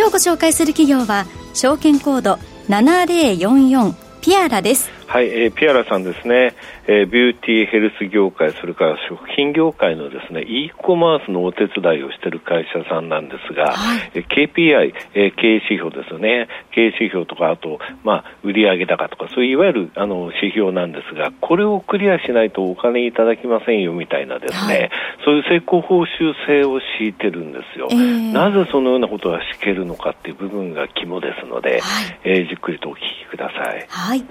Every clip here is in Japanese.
今日ご紹介する企業は証券コード7044ピアラです。はい、えー、ピアラさんですね、えー、ビューティーヘルス業界、それから食品業界のですね、e コマースのお手伝いをしている会社さんなんですが、はい、えー、KPI、えー、経営指標ですよね、経営指標とか、あと、まあ、売上高とか、そういういわゆるあの指標なんですが、これをクリアしないとお金いただきませんよみたいなですね、はい、そういう成功報酬制を敷いてるんですよ、えー、なぜそのようなことが敷けるのかっていう部分が肝ですので、はい、えー、じっくりとお聞きください。はい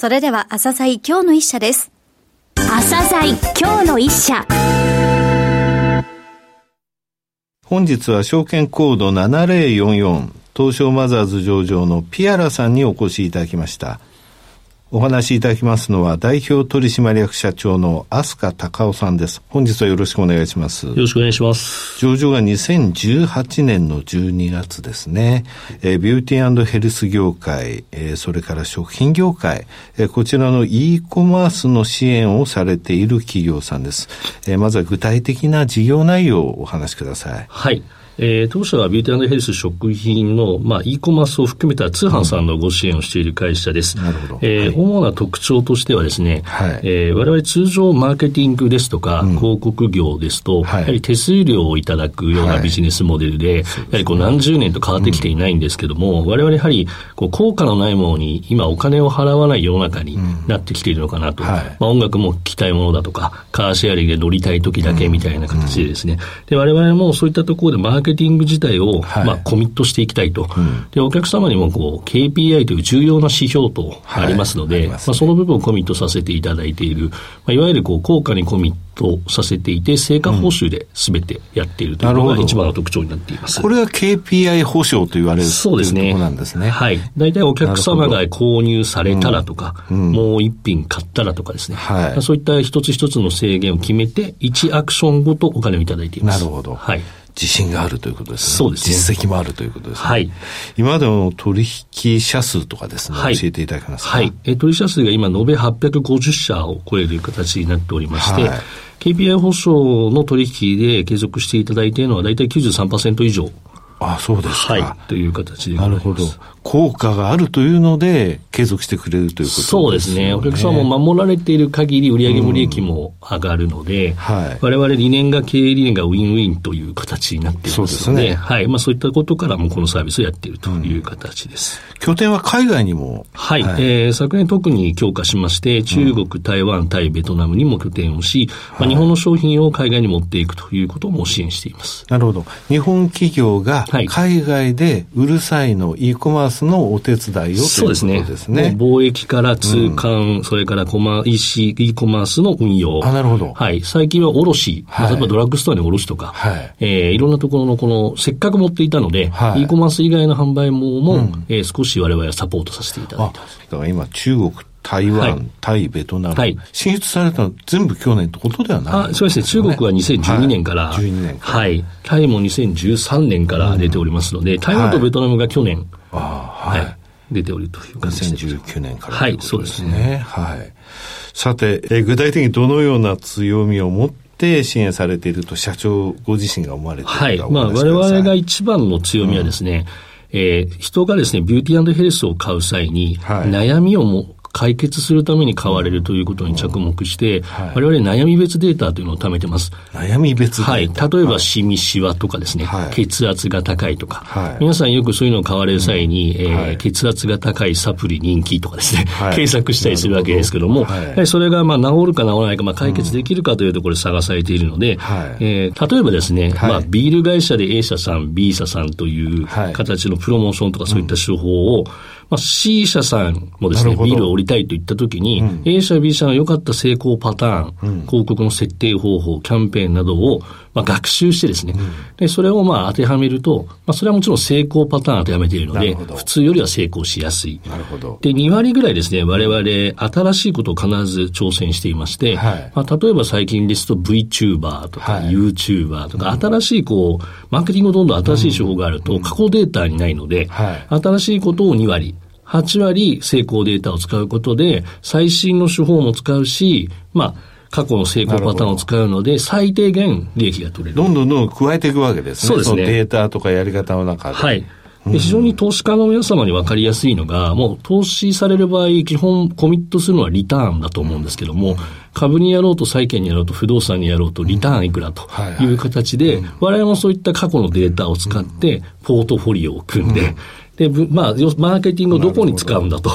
それでは朝鮮今日の一社です。朝鮮今日の一社。本日は証券コード7044東証マザーズ上場のピアラさんにお越しいただきました。お話しいただきますのは、代表取締役社長の飛鳥隆夫さんです。本日はよろしくお願いします。よろしくお願いします。上場が2018年の12月ですね。えー、ビューティーヘルス業界、えー、それから食品業界、えー、こちらの e コマースの支援をされている企業さんです。えー、まずは具体的な事業内容をお話しください。はい。えー、当社はビューティーヘルス食品の、まあ、e コマースを含めた通販さんのご支援をしている会社です。なるほど。えー、主な特徴としてはですね、はい、えー、我々通常マーケティングですとか、うん、広告業ですと、はい、やはり手数料をいただくようなビジネスモデルで、はい、やはりこう何十年と変わってきていないんですけども、うん、我々やはりこう効果のないものに今お金を払わない世の中になってきているのかなと。うん、まあ、音楽も聴きたいものだとか、カーシェアリングで乗りたい時だけみたいな形でですね、で我々もそういったところでマーケティング自体をはい、まあ、コミットしていきたいと、うん、でお客様にもこう KPI という重要な指標とありますので、はいまね、まあ、その部分をコミットさせていただいている、まあ、いわゆるこう効果にコミットさせていて、成果報酬ですべてやっているというのが一番の特徴になっています。これが KPI 保証と言われるそうですね。なんですね。はい。大体お客様が購入されたらとか、うん、もう一品買ったらとかですね。はい。そういった一つ一つの制限を決めて、1アクションごとお金をいただいています。なるほど。はい。自信があるということですね。そうですね。実績もあるということですね。はい。今までの取引者数とかですね、はい、教えていただけますか？はい。え取引者数が今延べ850社を超える形になっておりまして、はい、KPI 保証の取引で継続していただいているのは大体93%以上。あそうですか。はい。という形でなるほど。効果があるというので、継続してくれるということですね。そうですね。お客様も守られている限り、売上も利益も上がるので、うんはい、我々理念が、経営理念がウィンウィンという形になっていますので、でね、はい。まあそういったことからもこのサービスをやっているという形です。うん、拠点は海外にもはい。はい、えー、昨年特に強化しまして、中国、台湾、タイ、ベトナムにも拠点をし、まあ、日本の商品を海外に持っていくということも支援しています。なるほど。日本企業が海外で売る際の e コマースのお手伝いをそうですね。ですね。貿易から通関、うん、それからコマ EC、e コマースの運用。あ、なるほど。はい。最近は卸、はい、例えばドラッグストアに卸とか、はい。えー、いろんなところのこの、せっかく持っていたので、はい、e コマース以外の販売網も、うん、えー、少し我々はサポートさせていただいてます。だから今中国台湾、はい、タイ、ベトナム、はい、進出されたの全部去年ってことではない、ね、あそうですね、中国は2012年から、はい、12年はい、タイも2013年から出ておりますので、うん、台湾とベトナムが去年、はい、はい、出ておるという感じです。2019年から、ね、はい、そうですね。はい。さて、え具体的にどのような強みを持って支援されていると社長ご自身が思われているかはい。まあ、我々が一番の強みはですね、うん、えー、人がですね、ビューティーヘルスを買う際に、悩みをも解決するために買われるということに着目して、はい、我々悩み別データというのを貯めてます。悩み別はい。例えば、シミ、シワとかですね、はい、血圧が高いとか、はい、皆さんよくそういうのを買われる際に、うん、えー、血圧が高いサプリ人気とかですね、検索したりするわけですけども、やはりそれがまあ治るか治らないか、まあ、解決できるかというところで探されているので、うん、えー、例えばですね、まあ、ビール会社で A 社さん、B 社さんという形のプロモーションとかそういった手法を、うんまあ、C 社さんもですね、ビールを売りたいと言ったときに、うん、A 社、B 社の良かった成功パターン、うん、広告の設定方法、キャンペーンなどを、まあ、学習してですね、うん、で、それをまあ当てはめると、まあ、それはもちろん成功パターン当てはめているので、普通よりは成功しやすい。なるほど。で、2割ぐらいですね、我々、新しいことを必ず挑戦していまして、はい、まあ、例えば最近ですと VTuber とか YouTuber とか、新しいこう、マーケティングどんどん新しい手法があると、過去データにないので、新しいことを2割、8割成功データを使うことで、最新の手法も使うし、まあ、過去の成功パターンを使うので、最低限利益が取れる。どんどんどん加えていくわけですね。そうですね。データとかやり方の中で。はい。で非常に投資家の皆様に分かりやすいのが、もう投資される場合、基本コミットするのはリターンだと思うんですけども、株にやろうと債券にやろうと不動産にやろうとリターンいくらという形で、我々もそういった過去のデータを使って、ポートフォリオを組んで、で、まあ、マーケティングをどこに使うんだと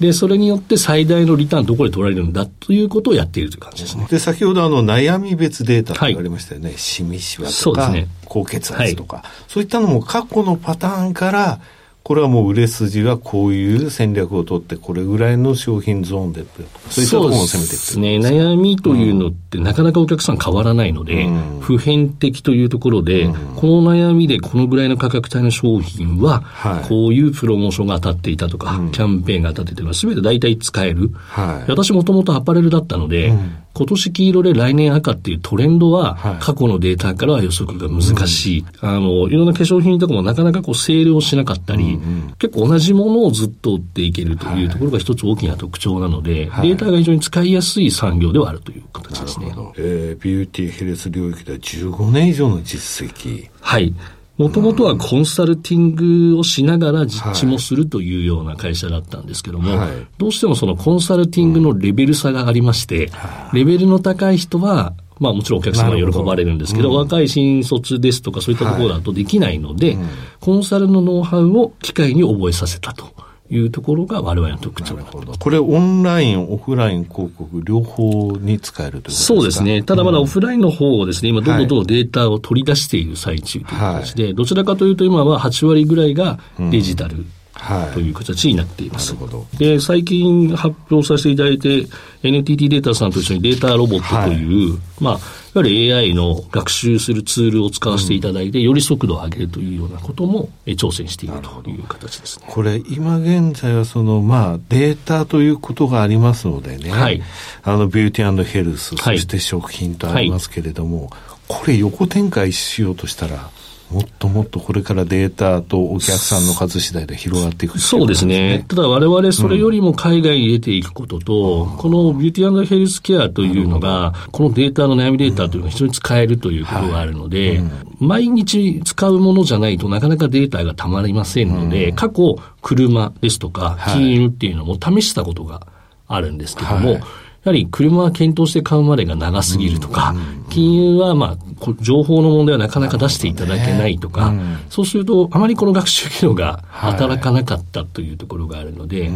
で、それによって最大のリターンどこで取られるんだということをやっているという感じですね。で、先ほどあの悩み別データと言われましたよね。しみしわとか、ね、高血圧とか、はい、そういったのも過去のパターンからこれはもう売れ筋はこういう戦略を取って、これぐらいの商品ゾーンで、そういったところを攻めていく。ですね。悩みというのってなかなかお客さん変わらないので、うん、普遍的というところで、うん、この悩みでこのぐらいの価格帯の商品は、こういうプロモーションが当たっていたとか、キャンペーンが当たっていたとか、すべて大体使える。はい、私もともとアパレルだったので、今年黄色で来年赤っていうトレンドは、過去のデータからは予測が難しい。はい、あの、いろんな化粧品とかもなかなかこう、清涼しなかったり、うんうん、結構同じものをずっと売っていけるというところが一つ大きな特徴なので、はい、データが非常に使いやすい産業ではあるという形ですね。な。えー、ビューティーヘルス領域では15年以上の実績。はい。もともとはコンサルティングをしながら実地もするというような会社だったんですけども、はい、どうしてもそのコンサルティングのレベル差がありまして、レベルの高い人は、まあもちろんお客様は喜ばれるんですけど、どうん、若い新卒ですとかそういったところだとできないので、はいうん、コンサルのノウハウを機械に覚えさせたと。いうところが我々の特徴これ、オンライン、オフライン広告、両方に使えるということですか？そうですね。ただまだオフラインの方をですね、今、どんどんどんデータを取り出している最中という形で、はい、どちらかというと今は8割ぐらいがデジタル。はい、という形になっています。で、最近発表させていただいて、NTT データさんと一緒にデータロボットという、はい、まあ、いわゆる AI の学習するツールを使わせていただいて、うん、より速度を上げるというようなことも挑戦しているという形ですね。これ、今現在はその、まあ、データということがありますのでね、はい、あの、ビューティーヘルス、そして食品とありますけれども、はい、これ横展開しようとしたら、もっともっとこれからデータとお客さんの数次第で広がっていく、ね、そうですね。ただ我々それよりも海外に出ていくことと、うん、このビューティーヘルスケアというのが、このデータの悩みデータというのが非常に使えるということがあるので、うんはい。うん、毎日使うものじゃないとなかなかデータがたまりませんので、過去車ですとか金融っていうのも試したことがあるんですけども、はいやはり車は検討して買うまでが長すぎるとか、金融はまあ、情報の問題はなかなか出していただけないとか、そうすると、あまりこの学習機能が働かなかったというところがあるので、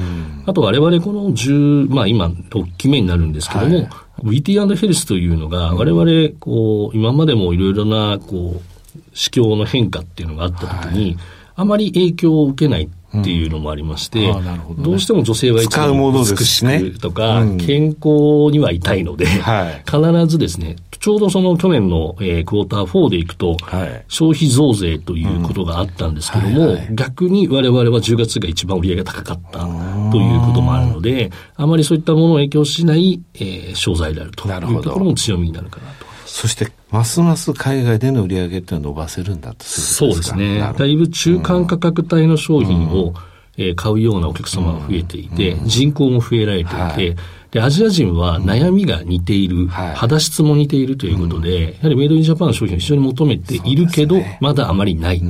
あと我々この10、まあ今、6期目になるんですけども、VT& ヘルスというのが、我々、こう、今までもいろいろな、こう、市況の変化っていうのがあったときに、あまり影響を受けないっていうのもありまして、うん。ね、どうしても女性はいつも美しくとか、うん、健康には痛いので、はい、必ずですね、ちょうどその去年の、えー、クォーター4でいくと、はい、消費増税ということがあったんですけども、うんはいはい、逆に我々は10月が一番売り上げが高かったということもあるので、あまりそういったものを影響しない、えー、商材であるというところも強みになるかなと。そして、ますます海外での売り上げっていうのは伸ばせるんだとそうですね。だいぶ中間価格帯の商品を、うん。えー、買うようなお客様が増えていて、うん、人口も増えられていて、はい、で、アジア人は悩みが似ている、うん、肌質も似ているということで、やはりメイドインジャパンの商品を非常に求めているけど、ね、まだあまりない。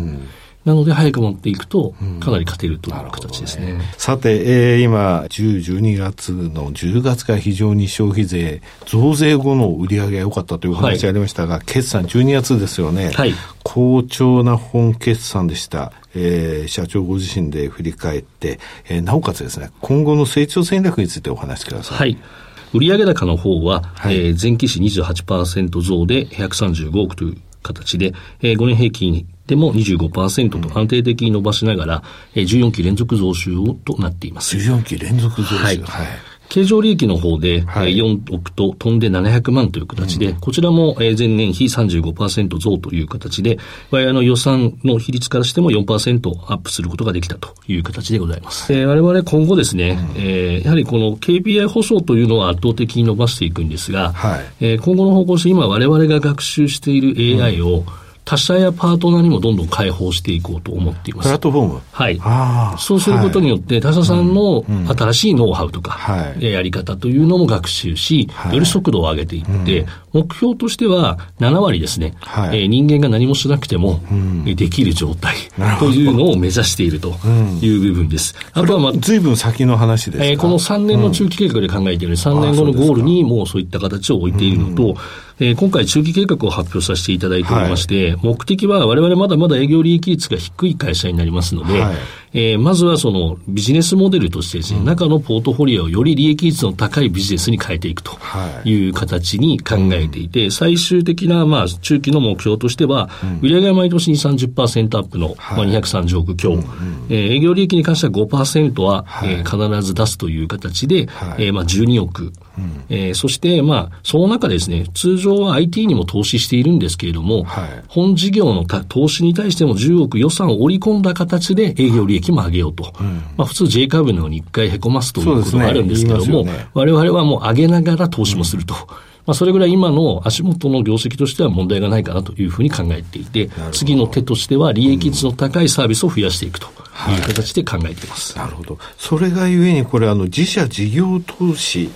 なので、早く持っていくと、かなり勝てるという形ですね。ねさて、えー、今、10、12月の10月から非常に消費税、増税後の売り上げが良かったという話がありましたが、はい、決算12月ですよね。はい。好調な本決算でした。えー、社長ご自身で振り返って、えー、なおかつですね、今後の成長戦略についてお話しください。はい。売上高の方は、はい、えー、前期比28%増で135億という形で、えー、5年平均でも25%と安定的に伸ばしながら、えー、14期連続増収となっています。14期連続増収。はい。経常利益の方で、はい、4億と飛んで700万という形で、うん、こちらも前年比35%増という形で、我々の予算の比率からしても4%アップすることができたという形でございます。えー、我々今後ですね、うん、えー、やはりこの KPI 保証というのは圧倒的に伸ばしていくんですが、はい、えー、今後の方向性、今我々が学習している AI を、うん他社やパートナーにもどんどん開放していこうと思っています。プラットフォーム？はい。そうすることによって、他社さんの新しいノウハウとか、はい、やり方というのも学習し、より速度を上げていって、目標としては7割ですね、はい、えー、人間が何もしなくても、できる状態というのを目指しているという部分です。あとは、まあ、随分先の話ですか、えー、この3年の中期計画で考えている。3年後のゴールにもうそういった形を置いているのと、えー、今回中期計画を発表させていただいておりまして、はい、目的は我々まだまだ営業利益率が低い会社になりますので、はい、えー、まずはそのビジネスモデルとしてですね、うん、中のポートフォリオをより利益率の高いビジネスに変えていくという形に考えていて、はい、最終的なまあ中期の目標としては、うん、売上毎年に30%アップの、まあ、230億強、えー、営業利益に関しては5%は、はい、えー、必ず出すという形で、はい、えー、まあ12億、うん、えー、そして、まあ、その中ですね、通常は IT にも投資しているんですけれども、はい、本事業の投資に対しても10億予算を織り込んだ形で営業利益も上げようと。うん、まあ、普通 J 株のように一回へこますということがあるんですけれども、ね、我々はもう上げながら投資もすると。まあ、それぐらい今の足元の業績としては問題がないかなというふうに考えていて、次の手としては利益率の高いサービスを増やしていくという形で考えています。はい、なるほど。それがゆえにこれあの自社事業投資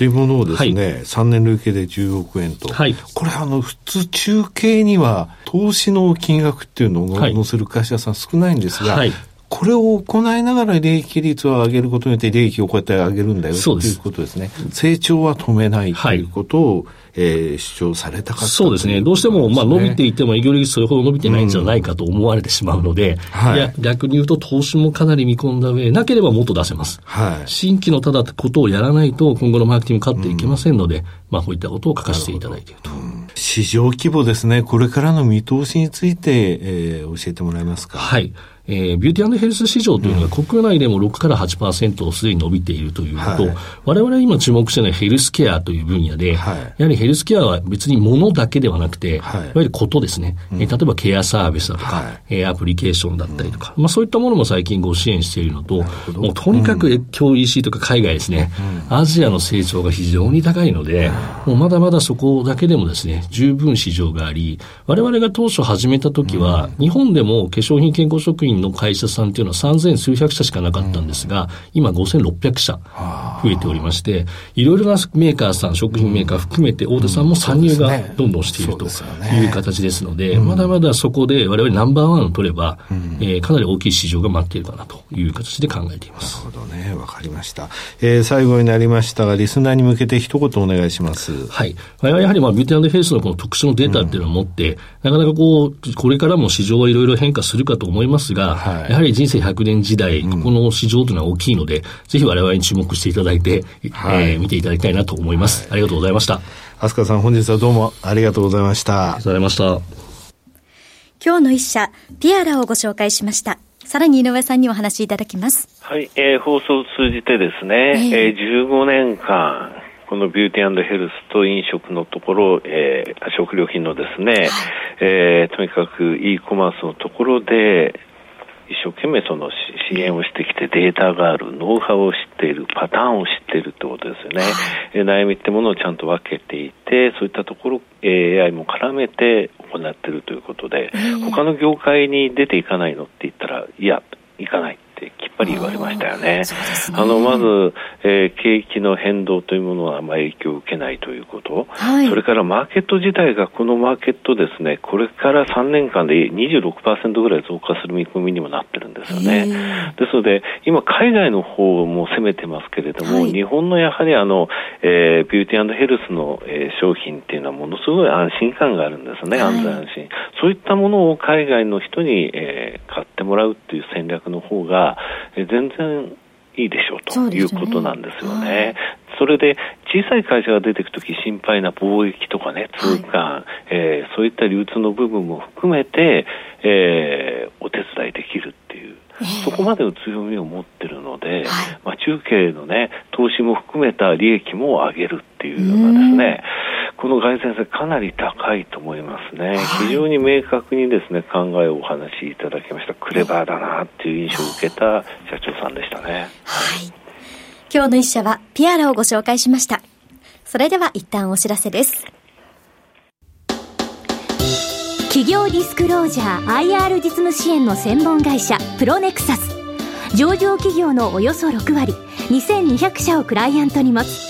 というものをですね、はい、3年累計で10億円と。はい、これあの、普通中継には投資の金額っていうのを載せる会社さん少ないんですが、はい、これを行いながら利益率を上げることによって利益をこうやって上げるんだよということですね。成長は止めないということを、えー、主張されたかそうですね。どうしても、まあ、伸びていても営業利率それほど伸びてないんじゃないかと思われてしまうので、うんはい、いや、逆に言うと投資もかなり見込んだ上、なければもっと出せます。はい、新規のただことをやらないと、今後のマーケティング勝っていけませんので、うん、まあ、こういったことを書かせていただいていると。市場規模ですね。これからの見通しについて、えー、教えてもらえますか？はい。えー、ビューティーヘルス市場というのが国内でも6から8%すでに伸びているというのと、はい、我々今注目しているのはヘルスケアという分野で、はい、やはりヘルスケアは別に物だけではなくて、はい、いわゆることですね、うん、えー、例えばケアサービスだとか、はい、えー、アプリケーションだったりとか、うん、まあそういったものも最近ご支援しているのと、もうとにかく越境 EC とか海外ですね、うん、アジアの成長が非常に高いので、もうまだまだそこだけでもですね、十分市場があり、我々が当初始めた時は、日本でも化粧品健康食品の会社さんっていうのは三千数百社しかなかったんですが、今5600社増えておりまして、いろいろなメーカーさん、食品メーカー含めて大手さんも参入がどんどんしているという形ですので、まだまだそこで我々ナンバーワンを取れば、えー、かなり大きい市場が待っているかなという形で考えています。なるほどね。わかりました。えー、最後になりましたが、リスナーに向けて一言お願いします。はい。我々やはりまあビューティーヘルスのこの特殊のデータっていうのを持って、うん、なかなかこう、これからも市場はいろいろ変化するかと思いますが、はい、やはり人生100年時代、ここの市場というのは大きいので、ぜひ我々に注目していただいて、はい、えー、見ていただきたいなと思います。はい、ありがとうございました。飛鳥さん、本日はどうもありがとうございました。ありがとうございました。今日の一社、ピアラをご紹介しました。さらに井上さんにお話しいただきます。はい、えー、放送を通じてですね、えー、えー、15年間、このビューティーヘルスと飲食のところ、えー、食料品のですね、はい、えー、とにかく e コマースのところで、一生懸命その支援をしてきてデータがある、ノウハウを知っている、パターンを知っているってことですよね。え悩みってものをちゃんと分けていて、そういったところ、AI も絡めて行っているということで、他の業界に出ていかないのって言ったら、いや、行かない。ってきっぱり言われましたよね。あ、ね、のまず、えー、景気の変動というものはあまり影響を受けないということ、はい、それからマーケット自体がこのマーケットですね、これから3年間で26%ぐらい増加する見込みにもなってるんですよね。ですので、今海外の方も攻めてますけれども、はい、日本のやはりあの、えー、ビューティーヘルスの、えー、商品っていうのはものすごい安心感があるんですね、安全安心。そういったものを海外の人に、えー、買ってもらうっていう戦略の方が、え全然いいでしょうということなんですよね。それで小さい会社が出ていくとき心配な貿易とかね、通関、はい、えー、そういった流通の部分も含めて、えー、お手伝いできるっていう、えー、そこまでの強みを持ってるのので、はい、まあ、中継のね、投資も含めた利益も上げるっていうようなですね、この蓋然性かなり高いと思いますね、はい、非常に明確にですね考えをお話しいただきました。クレバーだなっていう印象を受けた社長さんでしたね。はい。今日の一社はピアラをご紹介しました。それでは一旦お知らせです。企業ディスクロージャー IR 実務支援の専門会社プロネクサス。上場企業のおよそ6割。2200社をクライアントに持つ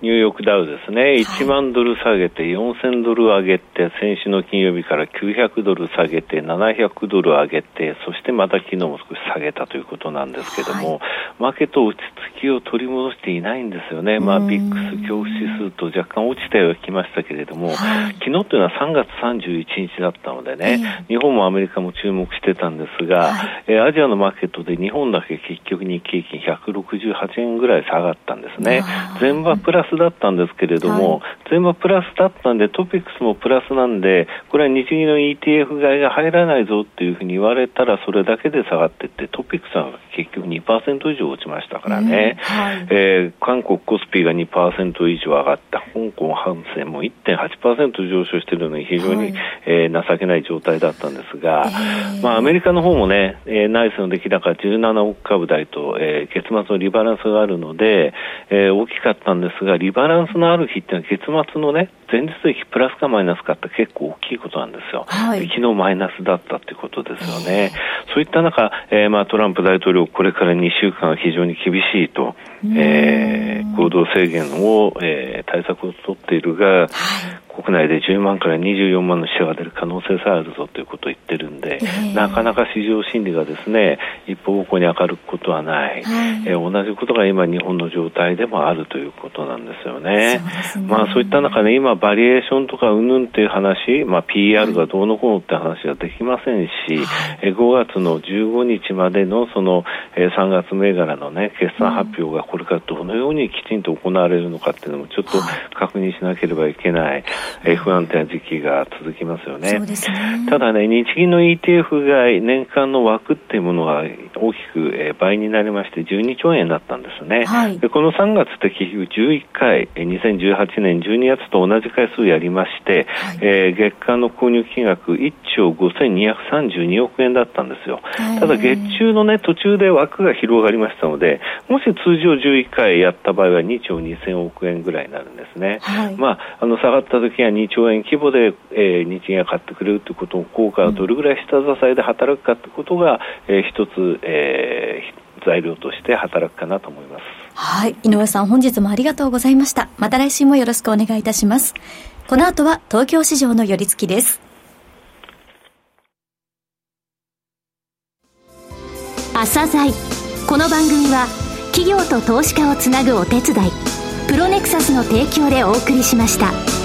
ニューヨークダウですね、1万ドル下げて、4000ドル上げて、先週の金曜日から900ドル下げて、700ドル上げて、そしてまた昨日も少し下げたということなんですけども、はい、マーケット落ち着きを取り戻していないんですよね、まあ、 VIX 恐怖指数と若干落ちてはきましたけれども、はい、昨日というのは3月31日だったのでね、日本もアメリカも注目してたんですが、はい、えアジアのマーケットで日本だけ結局日経平均168円ぐらい下がったんですね。全場プラスだったんですけれども、はい、全部プラスだったんで、トピックスもプラスなんで、これは日銀の ETF 買いが入らないぞっていうふうに言われたら、それだけで下がっていって、トピックスは結局2%以上落ちましたからね、はい、えー、韓国コスピーが2%以上上がった、香港ハンセンも1.8%上昇しているのに非常に、はい、えー、情けない状態だったんですが、えー、まあ、アメリカの方もね、えー、ナイスの出来高17億株台と、えー、月末のリバランスがあるので、えー、大きかったんですが、リバランスのある日っていうのは月末のね、前日比プラスかマイナスかって結構大きいことなんですよ。はい、昨日マイナスだったってことですよね。そういった中、えー、まあトランプ大統領これから2週間は非常に厳しいと、えー、行動制限を、えー、対策を取っているが、はい国内で10万から24万の死者が出る可能性さえあるぞということを言ってるんで、なかなか市場心理がですね一方方向に明るくことはない、はい、えー、同じことが今、日本の状態でもあるということなんですよね。そう、ね、まあ、そういった中で、ね、今、バリエーションとかうんぬんっていう話、まあ、PR がどうのこうのって話はできませんし、はい、5月の15日までのその、えー、3月銘柄の、ね、決算発表がこれからどのようにきちんと行われるのかっていうのもちょっと確認しなければいけない。えー、不安定な時期が続きますよね。ねただね、日銀の ETF 外年間の枠っていうものが大きく、えー、倍になりまして12兆円だったんですね。はい、でこの3月って結局11回、2018年12月と同じ回数やりまして、はい、えー、月間の購入金額1兆5232億円だったんですよ。ただ月中のね、途中で枠が広がりましたので、もし通常11回やった場合は2兆2000億円ぐらいになるんですね。はい、まあ、あの下がった時は2兆円規模で、えー、日銀が買ってくれるということの効果がどれぐらい下支えで働くかということが、えー、一つ、えー、材料として働くかなと思います。はい。井上さん、本日もありがとうございました。また来週もよろしくお願いいたします。この後は東京市場の寄り付きです。朝鮮この番組は企業と投資家をつなぐお手伝いプロネクサスの提供でお送りしました。